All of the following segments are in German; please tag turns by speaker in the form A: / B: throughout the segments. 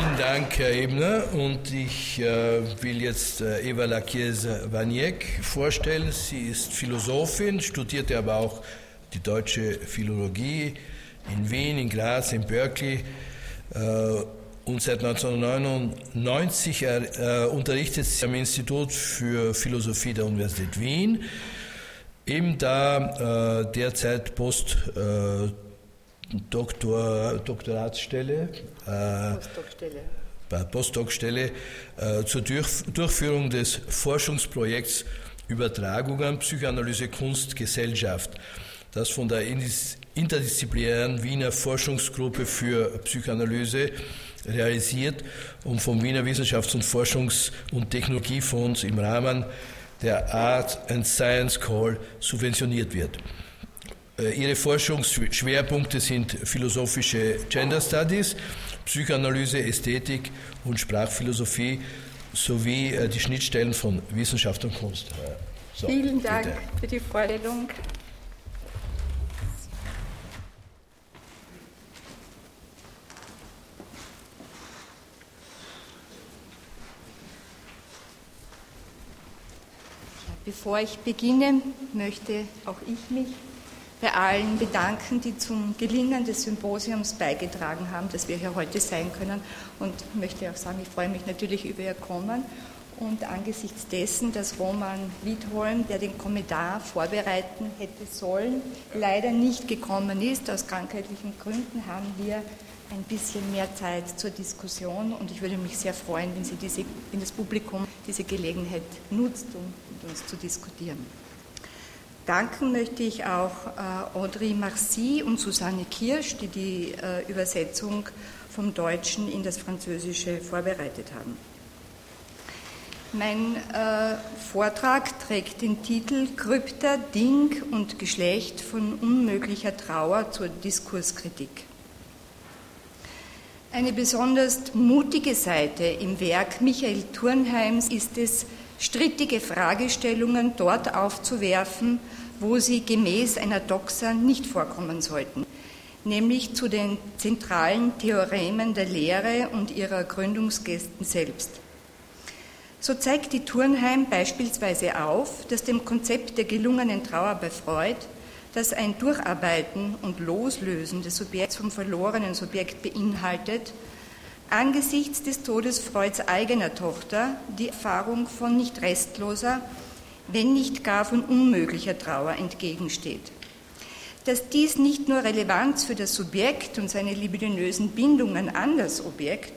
A: Vielen Dank, Herr Ebner. Und ich äh, will jetzt äh, Eva Lachiesa-Waniek vorstellen. Sie ist Philosophin, studierte aber auch die deutsche Philologie in Wien, in Graz, in Berkeley. Äh, und seit 1999 äh, unterrichtet sie am Institut für Philosophie der Universität Wien, eben da äh, derzeit Post. Doktor, Doktoratsstelle, äh, Postdoc-Stelle, Postdoc-Stelle äh, zur Durch, Durchführung des Forschungsprojekts Übertragungen Psychoanalyse Kunst Gesellschaft, das von der interdisziplinären Wiener Forschungsgruppe für Psychoanalyse realisiert und vom Wiener Wissenschafts- und Forschungs- und Technologiefonds im Rahmen der Art and Science Call subventioniert wird. Äh, ihre Forschungsschwerpunkte sind philosophische Gender Studies, Psychoanalyse, Ästhetik und Sprachphilosophie sowie äh, die Schnittstellen von Wissenschaft und Kunst.
B: So, Vielen Dank bitte. für die Vorstellung. Bevor ich beginne, möchte auch ich mich bei allen bedanken, die zum Gelingen des Symposiums beigetragen haben, dass wir hier heute sein können. Und möchte auch sagen, ich freue mich natürlich über Ihr Kommen. Und angesichts dessen, dass Roman Wiedholm, der den Kommentar vorbereiten hätte sollen, leider nicht gekommen ist, aus krankheitlichen Gründen, haben wir ein bisschen mehr Zeit zur Diskussion. Und ich würde mich sehr freuen, wenn, Sie diese, wenn das Publikum diese Gelegenheit nutzt, um mit uns zu diskutieren. Danken möchte ich auch äh, Audrey Marcy und Susanne Kirsch, die die äh, Übersetzung vom Deutschen in das Französische vorbereitet haben. Mein äh, Vortrag trägt den Titel Krypta, Ding und Geschlecht von unmöglicher Trauer zur Diskurskritik. Eine besonders mutige Seite im Werk Michael Turnheims ist es, strittige Fragestellungen dort aufzuwerfen, wo sie gemäß einer Doxa nicht vorkommen sollten, nämlich zu den zentralen Theoremen der Lehre und ihrer Gründungsgästen selbst. So zeigt die Turnheim beispielsweise auf, dass dem Konzept der gelungenen Trauer bei Freud, das ein Durcharbeiten und Loslösen des Subjekts vom verlorenen Subjekt beinhaltet, angesichts des Todes Freuds eigener Tochter die Erfahrung von nicht restloser, wenn nicht gar von unmöglicher Trauer entgegensteht. Dass dies nicht nur Relevanz für das Subjekt und seine libidinösen Bindungen an das Objekt,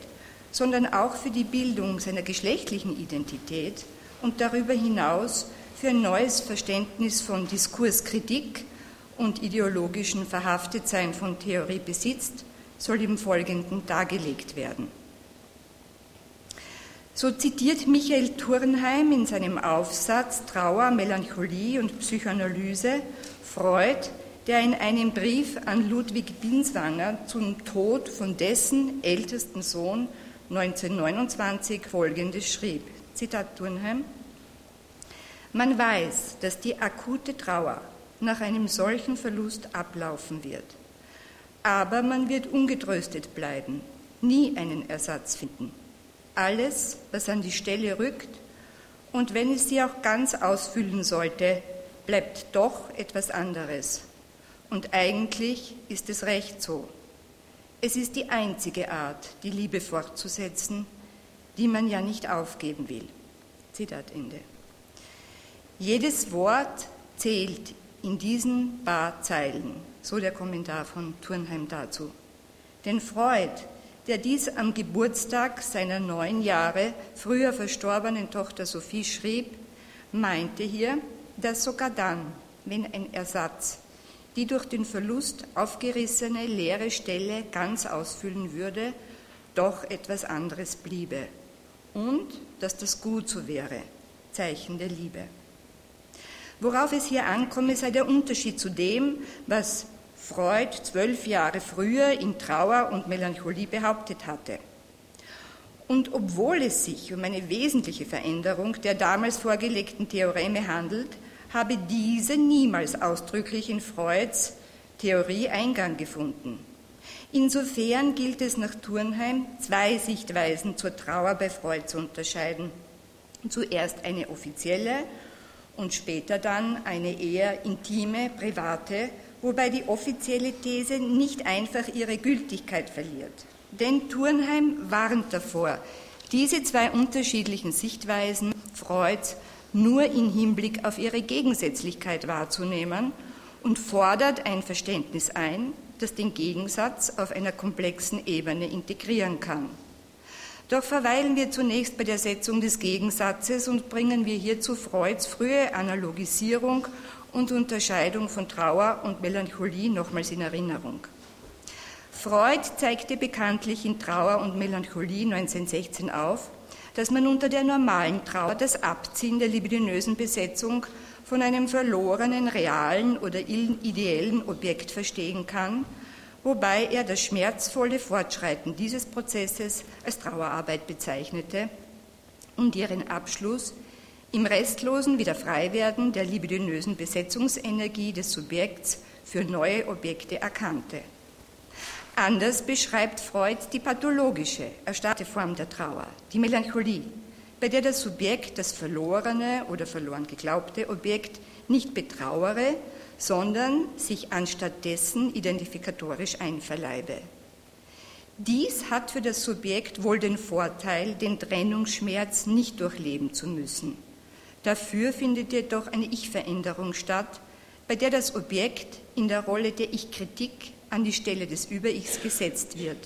B: sondern auch für die Bildung seiner geschlechtlichen Identität und darüber hinaus für ein neues Verständnis von Diskurskritik und ideologischen Verhaftetsein von Theorie besitzt, soll im Folgenden dargelegt werden. So zitiert Michael Turnheim in seinem Aufsatz Trauer, Melancholie und Psychoanalyse Freud, der in einem Brief an Ludwig Binswanger zum Tod von dessen ältesten Sohn 1929 folgendes schrieb. Zitat Turnheim. Man weiß, dass die akute Trauer nach einem solchen Verlust ablaufen wird. Aber man wird ungetröstet bleiben, nie einen Ersatz finden. Alles, was an die Stelle rückt, und wenn es sie auch ganz ausfüllen sollte, bleibt doch etwas anderes. Und eigentlich ist es recht so. Es ist die einzige Art, die Liebe fortzusetzen, die man ja nicht aufgeben will. Zitat Ende. Jedes Wort zählt in diesen paar Zeilen, so der Kommentar von Turnheim dazu. Denn Freud der dies am Geburtstag seiner neun Jahre früher verstorbenen Tochter Sophie schrieb, meinte hier, dass sogar dann, wenn ein Ersatz die durch den Verlust aufgerissene leere Stelle ganz ausfüllen würde, doch etwas anderes bliebe und dass das gut so wäre, Zeichen der Liebe. Worauf es hier ankomme, sei der Unterschied zu dem, was Freud zwölf Jahre früher in Trauer und Melancholie behauptet hatte. Und obwohl es sich um eine wesentliche Veränderung der damals vorgelegten Theoreme handelt, habe diese niemals ausdrücklich in Freuds Theorie Eingang gefunden. Insofern gilt es nach Turnheim, zwei Sichtweisen zur Trauer bei Freud zu unterscheiden. Zuerst eine offizielle und später dann eine eher intime, private, wobei die offizielle These nicht einfach ihre Gültigkeit verliert. Denn Turnheim warnt davor, diese zwei unterschiedlichen Sichtweisen Freuds nur im Hinblick auf ihre Gegensätzlichkeit wahrzunehmen und fordert ein Verständnis ein, das den Gegensatz auf einer komplexen Ebene integrieren kann. Doch verweilen wir zunächst bei der Setzung des Gegensatzes und bringen wir hierzu Freuds frühe Analogisierung und Unterscheidung von Trauer und Melancholie nochmals in Erinnerung. Freud zeigte bekanntlich in Trauer und Melancholie 1916 auf, dass man unter der normalen Trauer das Abziehen der libidinösen Besetzung von einem verlorenen, realen oder ideellen Objekt verstehen kann, wobei er das schmerzvolle Fortschreiten dieses Prozesses als Trauerarbeit bezeichnete und ihren Abschluss im restlosen Wiederfreiwerden der libidinösen Besetzungsenergie des Subjekts für neue Objekte erkannte. Anders beschreibt Freud die pathologische, erstarrte Form der Trauer, die Melancholie, bei der das Subjekt das verlorene oder verloren geglaubte Objekt nicht betrauere, sondern sich anstatt dessen identifikatorisch einverleibe. Dies hat für das Subjekt wohl den Vorteil, den Trennungsschmerz nicht durchleben zu müssen. Dafür findet jedoch eine Ich-Veränderung statt, bei der das Objekt in der Rolle der Ich-Kritik an die Stelle des Über-Ichs gesetzt wird.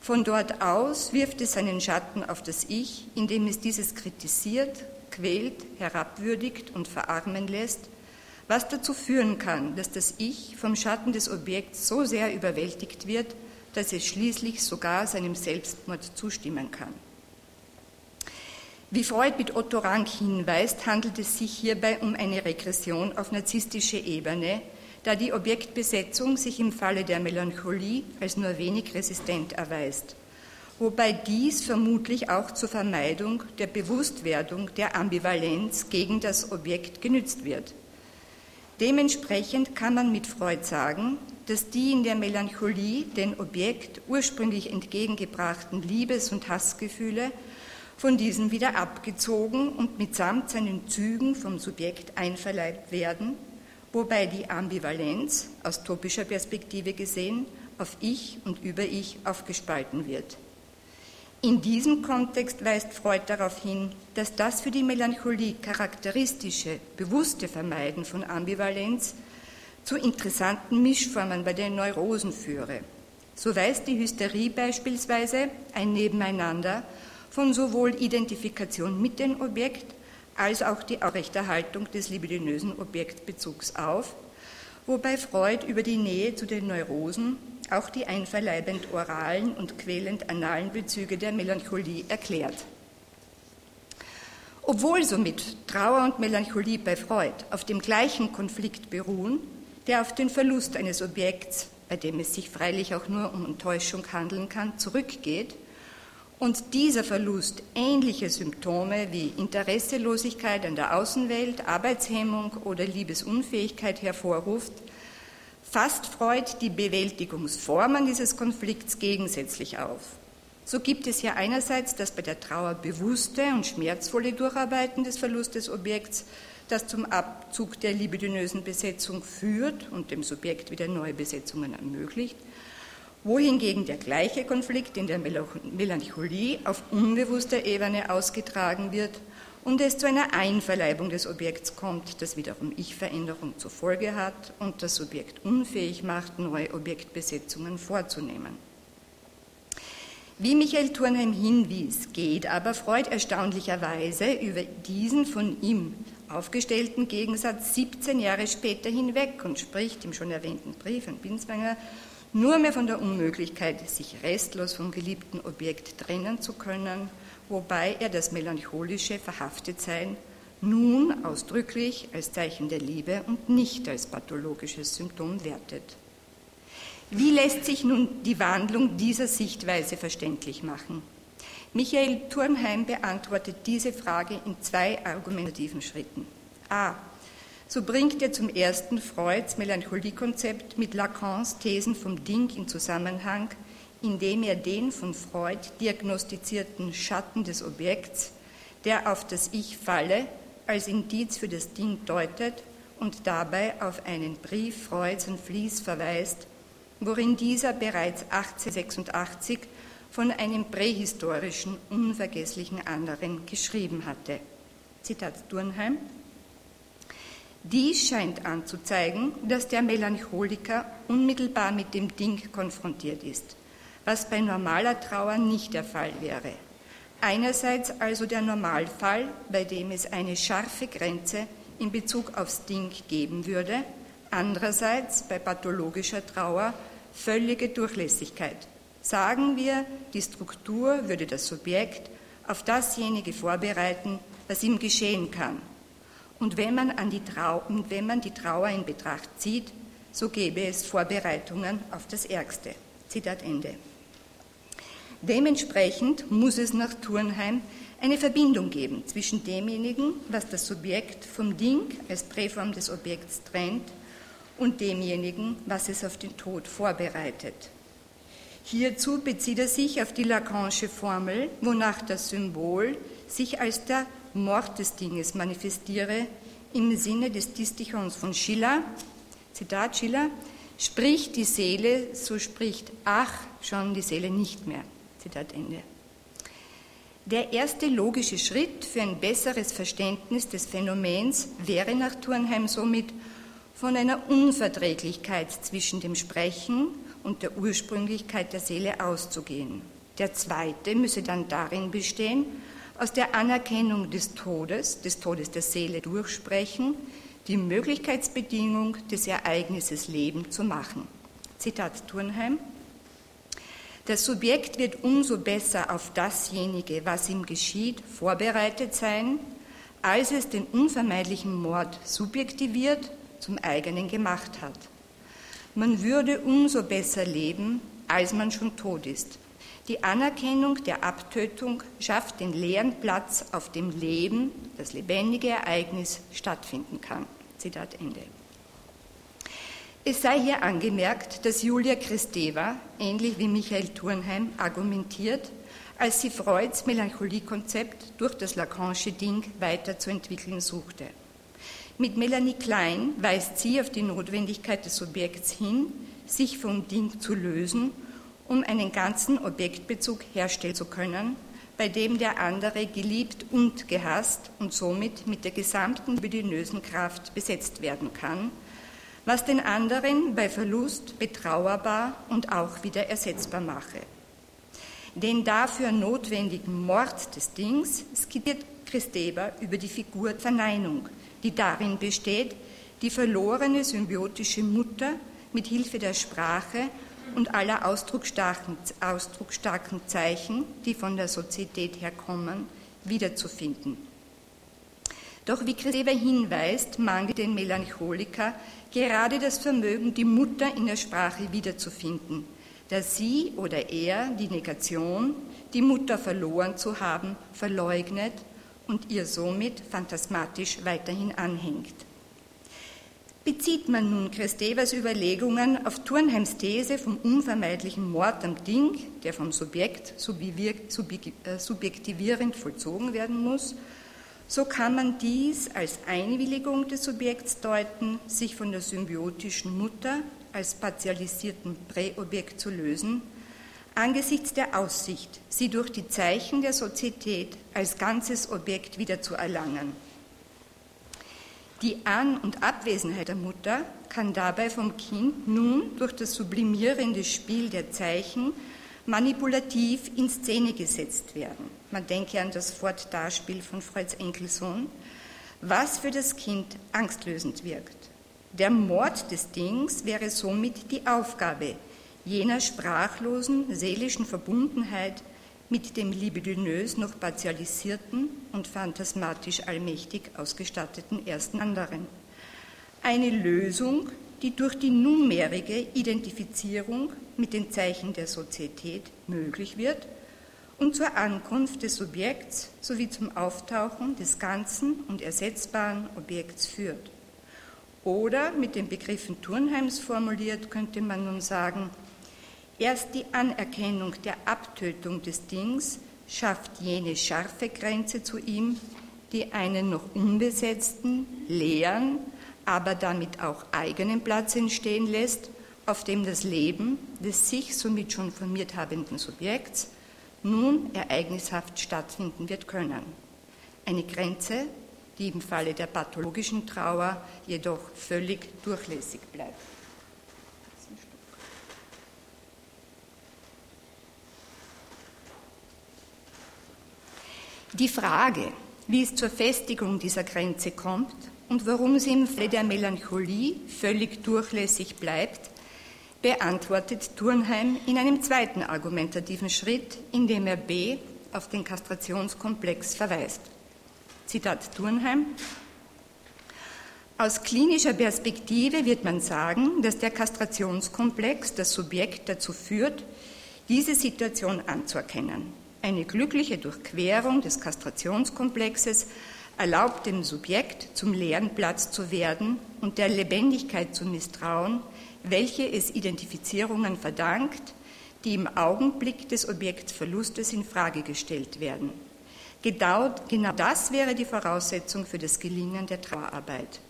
B: Von dort aus wirft es seinen Schatten auf das Ich, indem es dieses kritisiert, quält, herabwürdigt und verarmen lässt, was dazu führen kann, dass das Ich vom Schatten des Objekts so sehr überwältigt wird, dass es schließlich sogar seinem Selbstmord zustimmen kann. Wie Freud mit Otto Rank hinweist, handelt es sich hierbei um eine Regression auf narzisstische Ebene, da die Objektbesetzung sich im Falle der Melancholie als nur wenig resistent erweist, wobei dies vermutlich auch zur Vermeidung der Bewusstwerdung der Ambivalenz gegen das Objekt genützt wird. Dementsprechend kann man mit Freud sagen, dass die in der Melancholie den Objekt ursprünglich entgegengebrachten Liebes- und Hassgefühle von diesem wieder abgezogen und mitsamt seinen Zügen vom Subjekt einverleibt werden wobei die Ambivalenz aus topischer Perspektive gesehen auf Ich und über Ich aufgespalten wird. In diesem Kontext weist Freud darauf hin, dass das für die Melancholie charakteristische, bewusste Vermeiden von Ambivalenz zu interessanten Mischformen bei den Neurosen führe. So weist die Hysterie beispielsweise ein Nebeneinander von sowohl Identifikation mit dem Objekt als auch die Aufrechterhaltung des libidinösen Objektbezugs auf, wobei Freud über die Nähe zu den Neurosen auch die einverleibend oralen und quälend analen Bezüge der Melancholie erklärt. Obwohl somit Trauer und Melancholie bei Freud auf dem gleichen Konflikt beruhen, der auf den Verlust eines Objekts, bei dem es sich freilich auch nur um Enttäuschung handeln kann, zurückgeht, und dieser Verlust ähnliche Symptome wie Interesselosigkeit an der Außenwelt, Arbeitshemmung oder Liebesunfähigkeit hervorruft, fasst Freud die Bewältigungsformen dieses Konflikts gegensätzlich auf. So gibt es hier einerseits das bei der Trauer bewusste und schmerzvolle Durcharbeiten des Verlustes Objekts, das zum Abzug der libidinösen Besetzung führt und dem Subjekt wieder neue Besetzungen ermöglicht – wohingegen der gleiche Konflikt in der Melancholie auf unbewusster Ebene ausgetragen wird und es zu einer Einverleibung des Objekts kommt, das wiederum Ich-Veränderung zur Folge hat und das Subjekt unfähig macht, neue Objektbesetzungen vorzunehmen. Wie Michael Turnheim hinwies, geht aber Freud erstaunlicherweise über diesen von ihm aufgestellten Gegensatz 17 Jahre später hinweg und spricht im schon erwähnten Brief an Binswanger nur mehr von der Unmöglichkeit, sich restlos vom geliebten Objekt trennen zu können, wobei er das melancholische Verhaftetsein nun ausdrücklich als Zeichen der Liebe und nicht als pathologisches Symptom wertet. Wie lässt sich nun die Wandlung dieser Sichtweise verständlich machen? Michael Turnheim beantwortet diese Frage in zwei argumentativen Schritten. A. So bringt er zum ersten Freuds Melancholiekonzept mit Lacans Thesen vom Ding in Zusammenhang, indem er den von Freud diagnostizierten Schatten des Objekts, der auf das Ich falle, als Indiz für das Ding deutet und dabei auf einen Brief Freuds an Flies verweist, worin dieser bereits 1886 von einem prähistorischen, unvergesslichen anderen geschrieben hatte. Zitat Durnheim. Dies scheint anzuzeigen, dass der Melancholiker unmittelbar mit dem Ding konfrontiert ist, was bei normaler Trauer nicht der Fall wäre. Einerseits also der Normalfall, bei dem es eine scharfe Grenze in Bezug aufs Ding geben würde, andererseits bei pathologischer Trauer völlige Durchlässigkeit. Sagen wir, die Struktur würde das Subjekt auf dasjenige vorbereiten, was ihm geschehen kann. Und wenn man, an die Trau und wenn man die Trauer in Betracht zieht, so gäbe es Vorbereitungen auf das Ärgste. Zitat Ende. Dementsprechend muss es nach Turnheim eine Verbindung geben zwischen demjenigen, was das Subjekt vom Ding als Präform des Objekts trennt, und demjenigen, was es auf den Tod vorbereitet. Hierzu bezieht er sich auf die Lacanische Formel, wonach das Symbol sich als der Mord des Dinges manifestiere, im Sinne des Distichons von Schiller, Zitat Schiller, spricht die Seele, so spricht ach schon die Seele nicht mehr. Zitat Ende. Der erste logische Schritt für ein besseres Verständnis des Phänomens wäre nach Turnheim somit von einer Unverträglichkeit zwischen dem Sprechen und der Ursprünglichkeit der Seele auszugehen. Der zweite müsse dann darin bestehen, aus der Anerkennung des Todes, des Todes der Seele durchsprechen, die Möglichkeitsbedingung des Ereignisses Leben zu machen. Zitat Turnheim. Das Subjekt wird umso besser auf dasjenige, was ihm geschieht, vorbereitet sein, als es den unvermeidlichen Mord subjektiviert, zum eigenen gemacht hat. Man würde umso besser leben, als man schon tot ist. Die Anerkennung der Abtötung schafft den leeren Platz, auf dem Leben, das lebendige Ereignis, stattfinden kann. Zitat Ende. Es sei hier angemerkt, dass Julia Kristeva, ähnlich wie Michael Turnheim, argumentiert, als sie Freuds Melancholiekonzept durch das Lacanische Ding weiterzuentwickeln suchte. Mit Melanie Klein weist sie auf die Notwendigkeit des Subjekts hin, sich vom Ding zu lösen um einen ganzen Objektbezug herstellen zu können, bei dem der andere geliebt und gehasst und somit mit der gesamten libidinösen Kraft besetzt werden kann, was den anderen bei Verlust betrauerbar und auch wieder ersetzbar mache. Den dafür notwendigen Mord des Dings skizziert Christeva über die Figur Verneinung, die darin besteht, die verlorene symbiotische Mutter mit Hilfe der Sprache und aller ausdrucksstarken, ausdrucksstarken Zeichen, die von der Sozietät herkommen, wiederzufinden. Doch wie Christeva hinweist, mangelt den Melancholiker gerade das Vermögen, die Mutter in der Sprache wiederzufinden, da sie oder er die Negation, die Mutter verloren zu haben, verleugnet und ihr somit phantasmatisch weiterhin anhängt. Bezieht man nun Christevers Überlegungen auf Turnheims These vom unvermeidlichen Mord am Ding, der vom Subjekt äh, subjektivierend vollzogen werden muss, so kann man dies als Einwilligung des Subjekts deuten, sich von der symbiotischen Mutter als partialisierten Präobjekt zu lösen, angesichts der Aussicht, sie durch die Zeichen der Sozietät als ganzes Objekt wiederzuerlangen. Die An- und Abwesenheit der Mutter kann dabei vom Kind nun durch das sublimierende Spiel der Zeichen manipulativ in Szene gesetzt werden. Man denke an das Fortdarspiel von Freuds Enkelsohn, was für das Kind angstlösend wirkt. Der Mord des Dings wäre somit die Aufgabe jener sprachlosen seelischen Verbundenheit mit dem libidinös noch partialisierten und phantasmatisch allmächtig ausgestatteten ersten anderen. Eine Lösung, die durch die numerige Identifizierung mit den Zeichen der Sozietät möglich wird und zur Ankunft des Subjekts sowie zum Auftauchen des ganzen und ersetzbaren Objekts führt. Oder mit den Begriffen Turnheims formuliert könnte man nun sagen, erst die Anerkennung der Abtötung des Dings schafft jene scharfe Grenze zu ihm, die einen noch unbesetzten, leeren, aber damit auch eigenen Platz entstehen lässt, auf dem das Leben des sich somit schon formiert habenden Subjekts nun ereignishaft stattfinden wird können. Eine Grenze, die im Falle der pathologischen Trauer jedoch völlig durchlässig bleibt. Die Frage, wie es zur Festigung dieser Grenze kommt und warum sie im Falle der Melancholie völlig durchlässig bleibt, beantwortet Turnheim in einem zweiten argumentativen Schritt, indem er B auf den Kastrationskomplex verweist. Zitat Turnheim. Aus klinischer Perspektive wird man sagen, dass der Kastrationskomplex das Subjekt dazu führt, diese Situation anzuerkennen. Eine glückliche Durchquerung des Kastrationskomplexes erlaubt dem Subjekt, zum leeren Platz zu werden und der Lebendigkeit zu misstrauen, welche es Identifizierungen verdankt, die im Augenblick des Objektsverlustes in Frage gestellt werden. Genau, genau das wäre die Voraussetzung für das Gelingen der Trauerarbeit.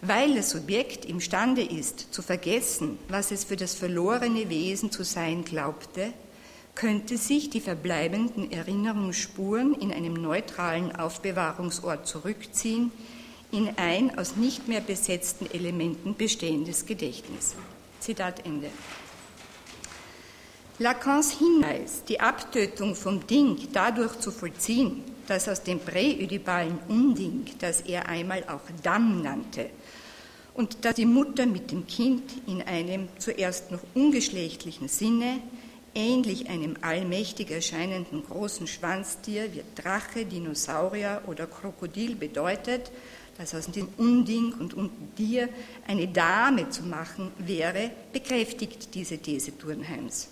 B: Weil das Subjekt imstande ist, zu vergessen, was es für das verlorene Wesen zu sein glaubte, könnte sich die verbleibenden Erinnerungsspuren in einem neutralen Aufbewahrungsort zurückziehen, in ein aus nicht mehr besetzten Elementen bestehendes Gedächtnis. Zitat Ende. Lacans Hinweis, die Abtötung vom Ding dadurch zu vollziehen, dass aus dem präödipalen Unding, das er einmal auch Damm nannte, und dass die Mutter mit dem Kind in einem zuerst noch ungeschlechtlichen Sinne ähnlich einem allmächtig erscheinenden großen Schwanztier wie Drache, Dinosaurier oder Krokodil bedeutet, dass aus dem Unding und Undier eine Dame zu machen wäre, bekräftigt diese These Turnheims.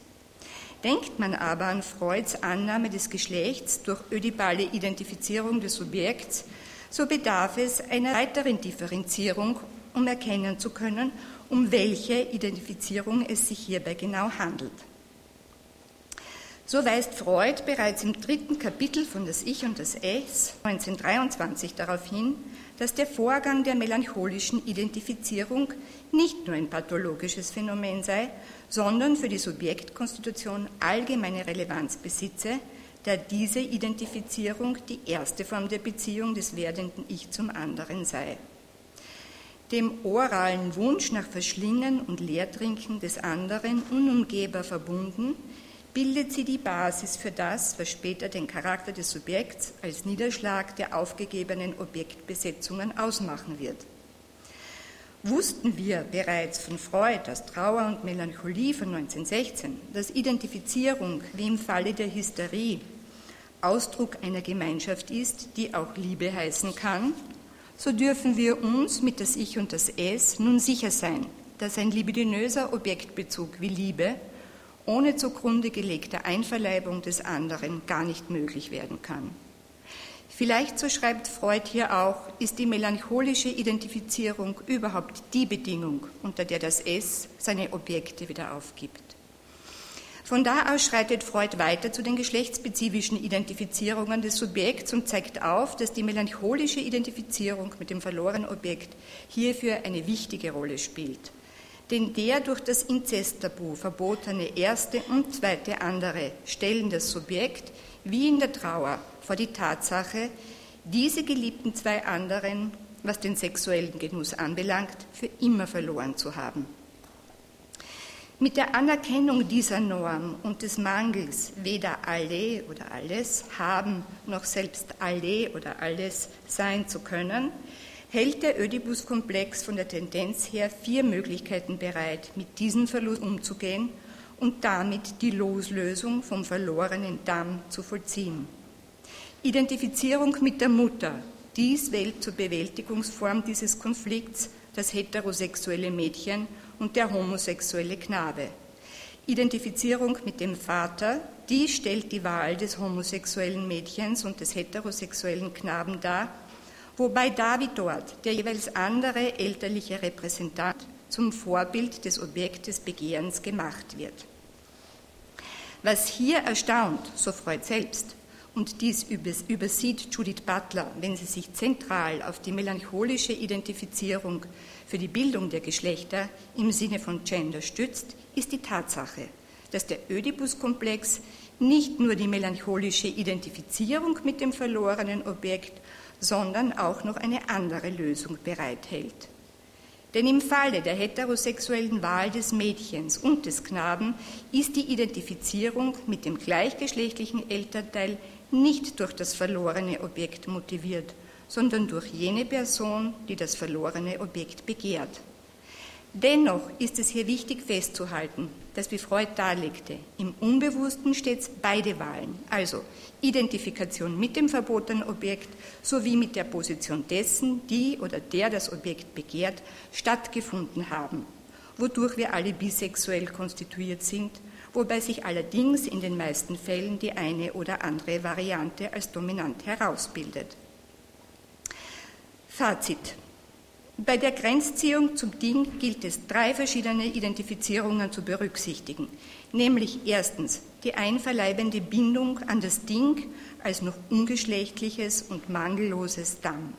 B: Denkt man aber an Freuds Annahme des Geschlechts durch ödipale Identifizierung des Subjekts, so bedarf es einer weiteren Differenzierung, um erkennen zu können, um welche Identifizierung es sich hierbei genau handelt. So weist Freud bereits im dritten Kapitel von Das Ich und das Es 1923 darauf hin, dass der Vorgang der melancholischen Identifizierung nicht nur ein pathologisches Phänomen sei, sondern für die Subjektkonstitution allgemeine Relevanz besitze, da diese Identifizierung die erste Form der Beziehung des werdenden Ich zum anderen sei. Dem oralen Wunsch nach Verschlingen und Leertrinken des anderen unumgehbar verbunden, bildet sie die Basis für das, was später den Charakter des Subjekts als Niederschlag der aufgegebenen Objektbesetzungen ausmachen wird. Wussten wir bereits von Freud aus Trauer und Melancholie von 1916, dass Identifizierung, wie im Falle der Hysterie, Ausdruck einer Gemeinschaft ist, die auch Liebe heißen kann, so dürfen wir uns mit das Ich und das Es nun sicher sein, dass ein libidinöser Objektbezug wie Liebe ohne zugrunde gelegte Einverleibung des anderen gar nicht möglich werden kann. Vielleicht, so schreibt Freud hier auch, ist die melancholische Identifizierung überhaupt die Bedingung, unter der das Es seine Objekte wieder aufgibt. Von da aus schreitet Freud weiter zu den geschlechtsspezifischen Identifizierungen des Subjekts und zeigt auf, dass die melancholische Identifizierung mit dem verlorenen Objekt hierfür eine wichtige Rolle spielt denn der durch das Inzesttabu verbotene erste und zweite andere stellen das Subjekt, wie in der Trauer, vor die Tatsache, diese geliebten zwei anderen, was den sexuellen Genuss anbelangt, für immer verloren zu haben. Mit der Anerkennung dieser Norm und des Mangels, weder alle oder alles haben, noch selbst alle oder alles sein zu können, hält der Ödipus-Komplex von der Tendenz her vier Möglichkeiten bereit, mit diesem Verlust umzugehen und damit die Loslösung vom verlorenen Damm zu vollziehen. Identifizierung mit der Mutter. Dies wählt zur Bewältigungsform dieses Konflikts das heterosexuelle Mädchen und der homosexuelle Knabe. Identifizierung mit dem Vater, die stellt die Wahl des homosexuellen Mädchens und des heterosexuellen Knaben dar wobei David dort, der jeweils andere elterliche Repräsentant, zum Vorbild des Objektes Begehrens gemacht wird. Was hier erstaunt, so Freud selbst, und dies übersieht Judith Butler, wenn sie sich zentral auf die melancholische Identifizierung für die Bildung der Geschlechter im Sinne von Gender stützt, ist die Tatsache, dass der Ödipus-Komplex nicht nur die melancholische Identifizierung mit dem verlorenen Objekt, sondern auch noch eine andere Lösung bereithält. Denn im Falle der heterosexuellen Wahl des Mädchens und des Knaben ist die Identifizierung mit dem gleichgeschlechtlichen Elternteil nicht durch das verlorene Objekt motiviert, sondern durch jene Person, die das verlorene Objekt begehrt. Dennoch ist es hier wichtig festzuhalten, dass wie Freud darlegte, im Unbewussten stets beide Wahlen, also Identifikation mit dem verbotenen Objekt sowie mit der Position dessen, die oder der das Objekt begehrt, stattgefunden haben, wodurch wir alle bisexuell konstituiert sind, wobei sich allerdings in den meisten Fällen die eine oder andere Variante als dominant herausbildet. Fazit. Bei der Grenzziehung zum Ding gilt es, drei verschiedene Identifizierungen zu berücksichtigen, nämlich erstens die einverleibende Bindung an das Ding als noch ungeschlechtliches und mangelloses Damm.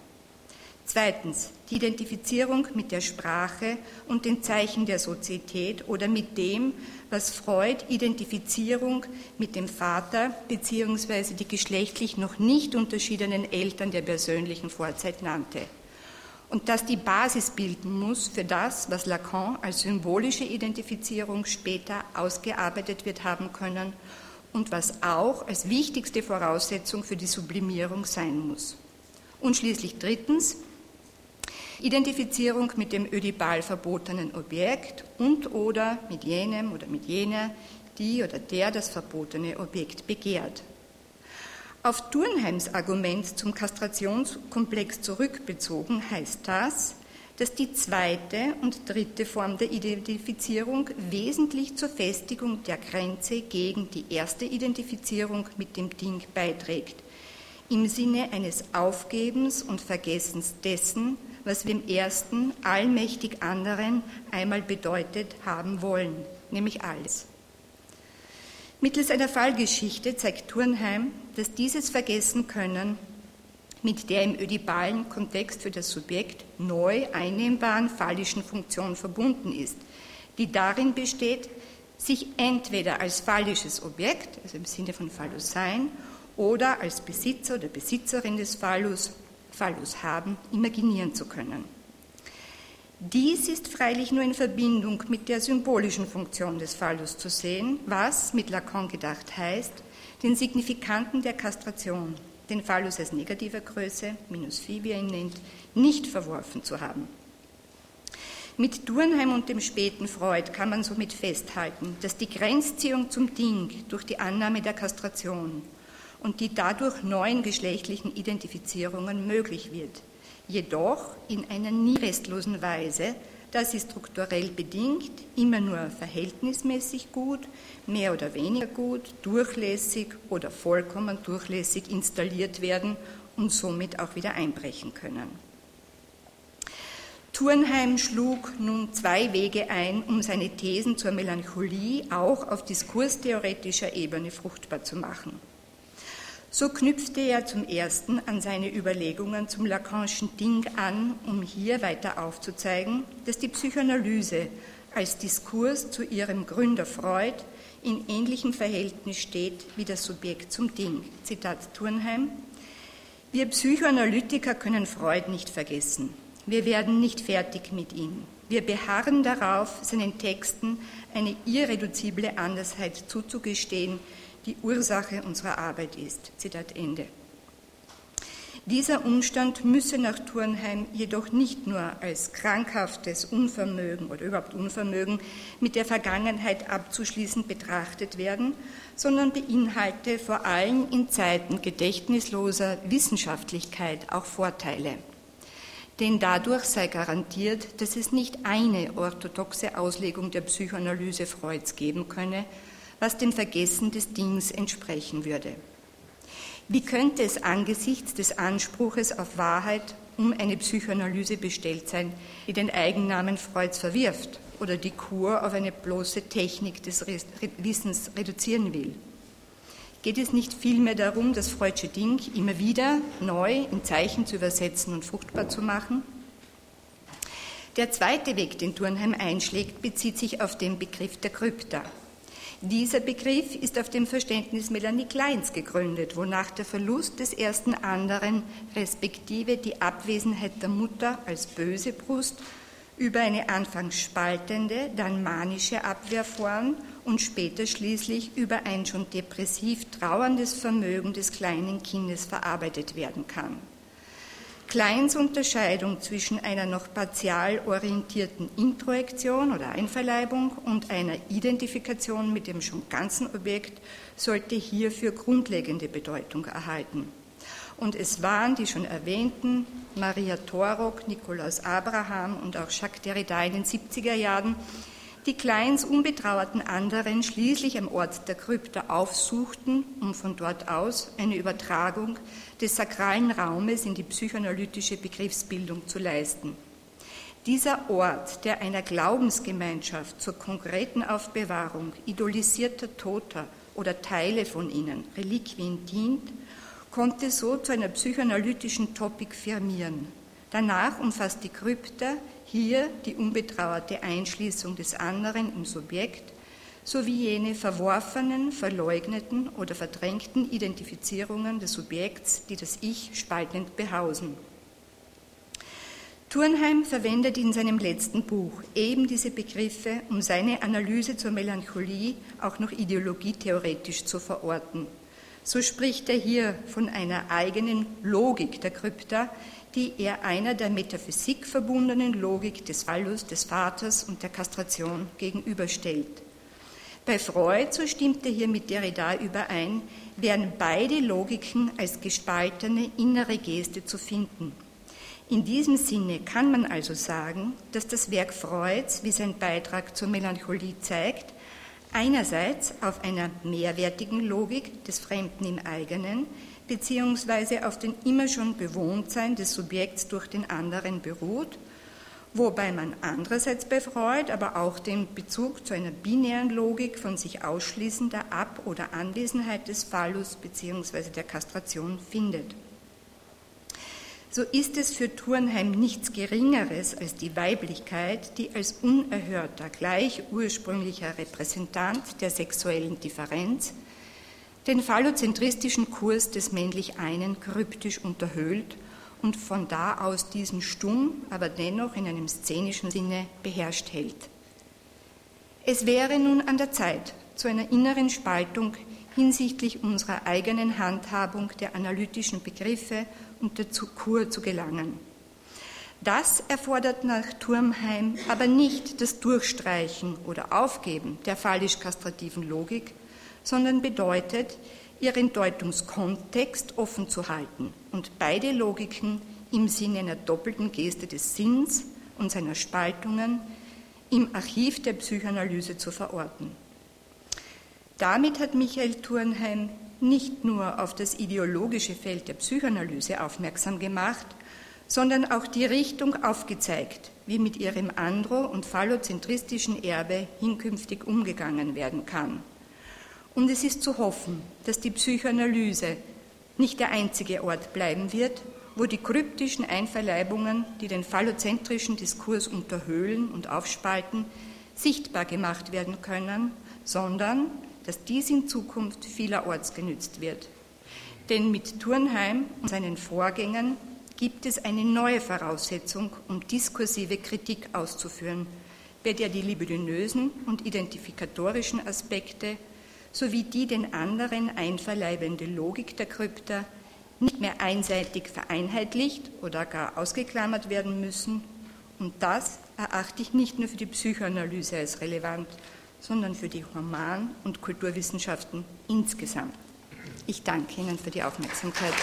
B: Zweitens die Identifizierung mit der Sprache und den Zeichen der Sozietät oder mit dem, was Freud Identifizierung mit dem Vater bzw. die geschlechtlich noch nicht unterschiedenen Eltern der persönlichen Vorzeit nannte und das die Basis bilden muss für das, was Lacan als symbolische Identifizierung später ausgearbeitet wird haben können und was auch als wichtigste Voraussetzung für die Sublimierung sein muss. Und schließlich drittens Identifizierung mit dem ödipal verbotenen Objekt und oder mit jenem oder mit jener, die oder der das verbotene Objekt begehrt. Auf Turnheims Argument zum Kastrationskomplex zurückbezogen heißt das, dass die zweite und dritte Form der Identifizierung wesentlich zur Festigung der Grenze gegen die erste Identifizierung mit dem Ding beiträgt, im Sinne eines Aufgebens und Vergessens dessen, was wir im ersten allmächtig anderen einmal bedeutet haben wollen, nämlich alles. Mittels einer Fallgeschichte zeigt Turnheim, dass dieses Vergessen-Können mit der im ödipalen Kontext für das Subjekt neu einnehmbaren phallischen Funktion verbunden ist, die darin besteht, sich entweder als phallisches Objekt, also im Sinne von Phallus sein, oder als Besitzer oder Besitzerin des Phallus, Phallus haben, imaginieren zu können. Dies ist freilich nur in Verbindung mit der symbolischen Funktion des Phallus zu sehen, was mit Lacan gedacht heißt, den Signifikanten der Kastration, den Phallus als negativer Größe, minus phi, wie er ihn nennt, nicht verworfen zu haben. Mit Durnheim und dem späten Freud kann man somit festhalten, dass die Grenzziehung zum Ding durch die Annahme der Kastration und die dadurch neuen geschlechtlichen Identifizierungen möglich wird, jedoch in einer nie restlosen Weise, da sie strukturell bedingt immer nur verhältnismäßig gut, mehr oder weniger gut, durchlässig oder vollkommen durchlässig installiert werden und somit auch wieder einbrechen können. Turnheim schlug nun zwei Wege ein, um seine Thesen zur Melancholie auch auf diskurstheoretischer Ebene fruchtbar zu machen. So knüpfte er zum ersten an seine Überlegungen zum Lacanischen Ding an, um hier weiter aufzuzeigen, dass die Psychoanalyse als Diskurs zu ihrem Gründer Freud in ähnlichem Verhältnis steht wie das Subjekt zum Ding. Zitat Turnheim. Wir Psychoanalytiker können Freud nicht vergessen. Wir werden nicht fertig mit ihm. Wir beharren darauf, seinen Texten eine irreduzible Andersheit zuzugestehen, die Ursache unserer Arbeit ist. Zitat Ende. Dieser Umstand müsse nach Turnheim jedoch nicht nur als krankhaftes Unvermögen oder überhaupt Unvermögen mit der Vergangenheit abzuschließen betrachtet werden, sondern beinhalte vor allem in Zeiten gedächtnisloser Wissenschaftlichkeit auch Vorteile. Denn dadurch sei garantiert, dass es nicht eine orthodoxe Auslegung der Psychoanalyse Freuds geben könne, was dem Vergessen des Dings entsprechen würde. Wie könnte es angesichts des Anspruches auf Wahrheit um eine Psychoanalyse bestellt sein, die den Eigennamen Freuds verwirft oder die Kur auf eine bloße Technik des Wissens reduzieren will. Geht es nicht vielmehr darum, das Freudsche Ding immer wieder neu in Zeichen zu übersetzen und fruchtbar zu machen? Der zweite Weg, den Turnheim einschlägt, bezieht sich auf den Begriff der Krypta. Dieser Begriff ist auf dem Verständnis Melanie Kleins gegründet, wonach der Verlust des ersten anderen, respektive die Abwesenheit der Mutter als böse Brust, über eine anfangs spaltende, dann manische Abwehrform und später schließlich über ein schon depressiv trauerndes Vermögen des kleinen Kindes verarbeitet werden kann. Kleins Unterscheidung zwischen einer noch partial orientierten Introjektion oder Einverleibung und einer Identifikation mit dem schon ganzen Objekt sollte hierfür grundlegende Bedeutung erhalten. Und es waren die schon erwähnten Maria Torok, Nikolaus Abraham und auch Jacques Derrida in den 70er Jahren, die Kleins unbetrauerten anderen schließlich am Ort der Krypta aufsuchten, um von dort aus eine Übertragung des sakralen Raumes in die psychoanalytische Begriffsbildung zu leisten. Dieser Ort, der einer Glaubensgemeinschaft zur konkreten Aufbewahrung idolisierter Toter oder Teile von ihnen, Reliquien dient, konnte so zu einer psychoanalytischen Topik firmieren. Danach umfasst die Krypta hier die unbetrauerte Einschließung des anderen im Subjekt sowie jene verworfenen, verleugneten oder verdrängten Identifizierungen des Subjekts, die das Ich spaltend behausen. Turnheim verwendet in seinem letzten Buch eben diese Begriffe, um seine Analyse zur Melancholie auch noch ideologietheoretisch zu verorten. So spricht er hier von einer eigenen Logik der Krypta, die er einer der Metaphysik verbundenen Logik des Phallus, des Vaters und der Kastration gegenüberstellt. Bei Freud, so stimmt er hier mit Derrida überein, wären beide Logiken als gespaltene innere Geste zu finden. In diesem Sinne kann man also sagen, dass das Werk Freuds, wie sein Beitrag zur Melancholie zeigt, einerseits auf einer mehrwertigen Logik des Fremden im eigenen, beziehungsweise auf den immer schon Bewohntsein des Subjekts durch den anderen beruht, wobei man andererseits bei Freud aber auch den Bezug zu einer binären Logik von sich ausschließender Ab- oder Anwesenheit des Phallus beziehungsweise der Kastration findet. So ist es für Turnheim nichts Geringeres als die Weiblichkeit, die als unerhörter, gleich ursprünglicher Repräsentant der sexuellen Differenz den phallozentristischen Kurs des männlich einen kryptisch unterhöhlt und von da aus diesen stumm, aber dennoch in einem szenischen Sinne beherrscht hält. Es wäre nun an der Zeit zu einer inneren Spaltung hinsichtlich unserer eigenen Handhabung der analytischen Begriffe und der Kur zu gelangen. Das erfordert nach Turmheim aber nicht das Durchstreichen oder Aufgeben der phallisch-kastrativen Logik, sondern bedeutet, ihren Deutungskontext offen zu halten und beide Logiken im Sinne einer doppelten Geste des Sinns und seiner Spaltungen im Archiv der Psychoanalyse zu verorten. Damit hat Michael Turnheim nicht nur auf das ideologische Feld der Psychoanalyse aufmerksam gemacht, sondern auch die Richtung aufgezeigt, wie mit ihrem andro- und phallozentristischen Erbe hinkünftig umgegangen werden kann. Und es ist zu hoffen, dass die Psychoanalyse nicht der einzige Ort bleiben wird, wo die kryptischen Einverleibungen, die den phallozentrischen Diskurs unterhöhlen und aufspalten, sichtbar gemacht werden können, sondern dass dies in Zukunft vielerorts genützt wird. Denn mit Turnheim und seinen Vorgängern gibt es eine neue Voraussetzung, um diskursive Kritik auszuführen, bei der die libidinösen und identifikatorischen Aspekte sowie die den anderen einverleibende Logik der Krypta nicht mehr einseitig vereinheitlicht oder gar ausgeklammert werden müssen. Und das erachte ich nicht nur für die Psychoanalyse als relevant, sondern für die Human- und Kulturwissenschaften insgesamt. Ich danke Ihnen für die Aufmerksamkeit.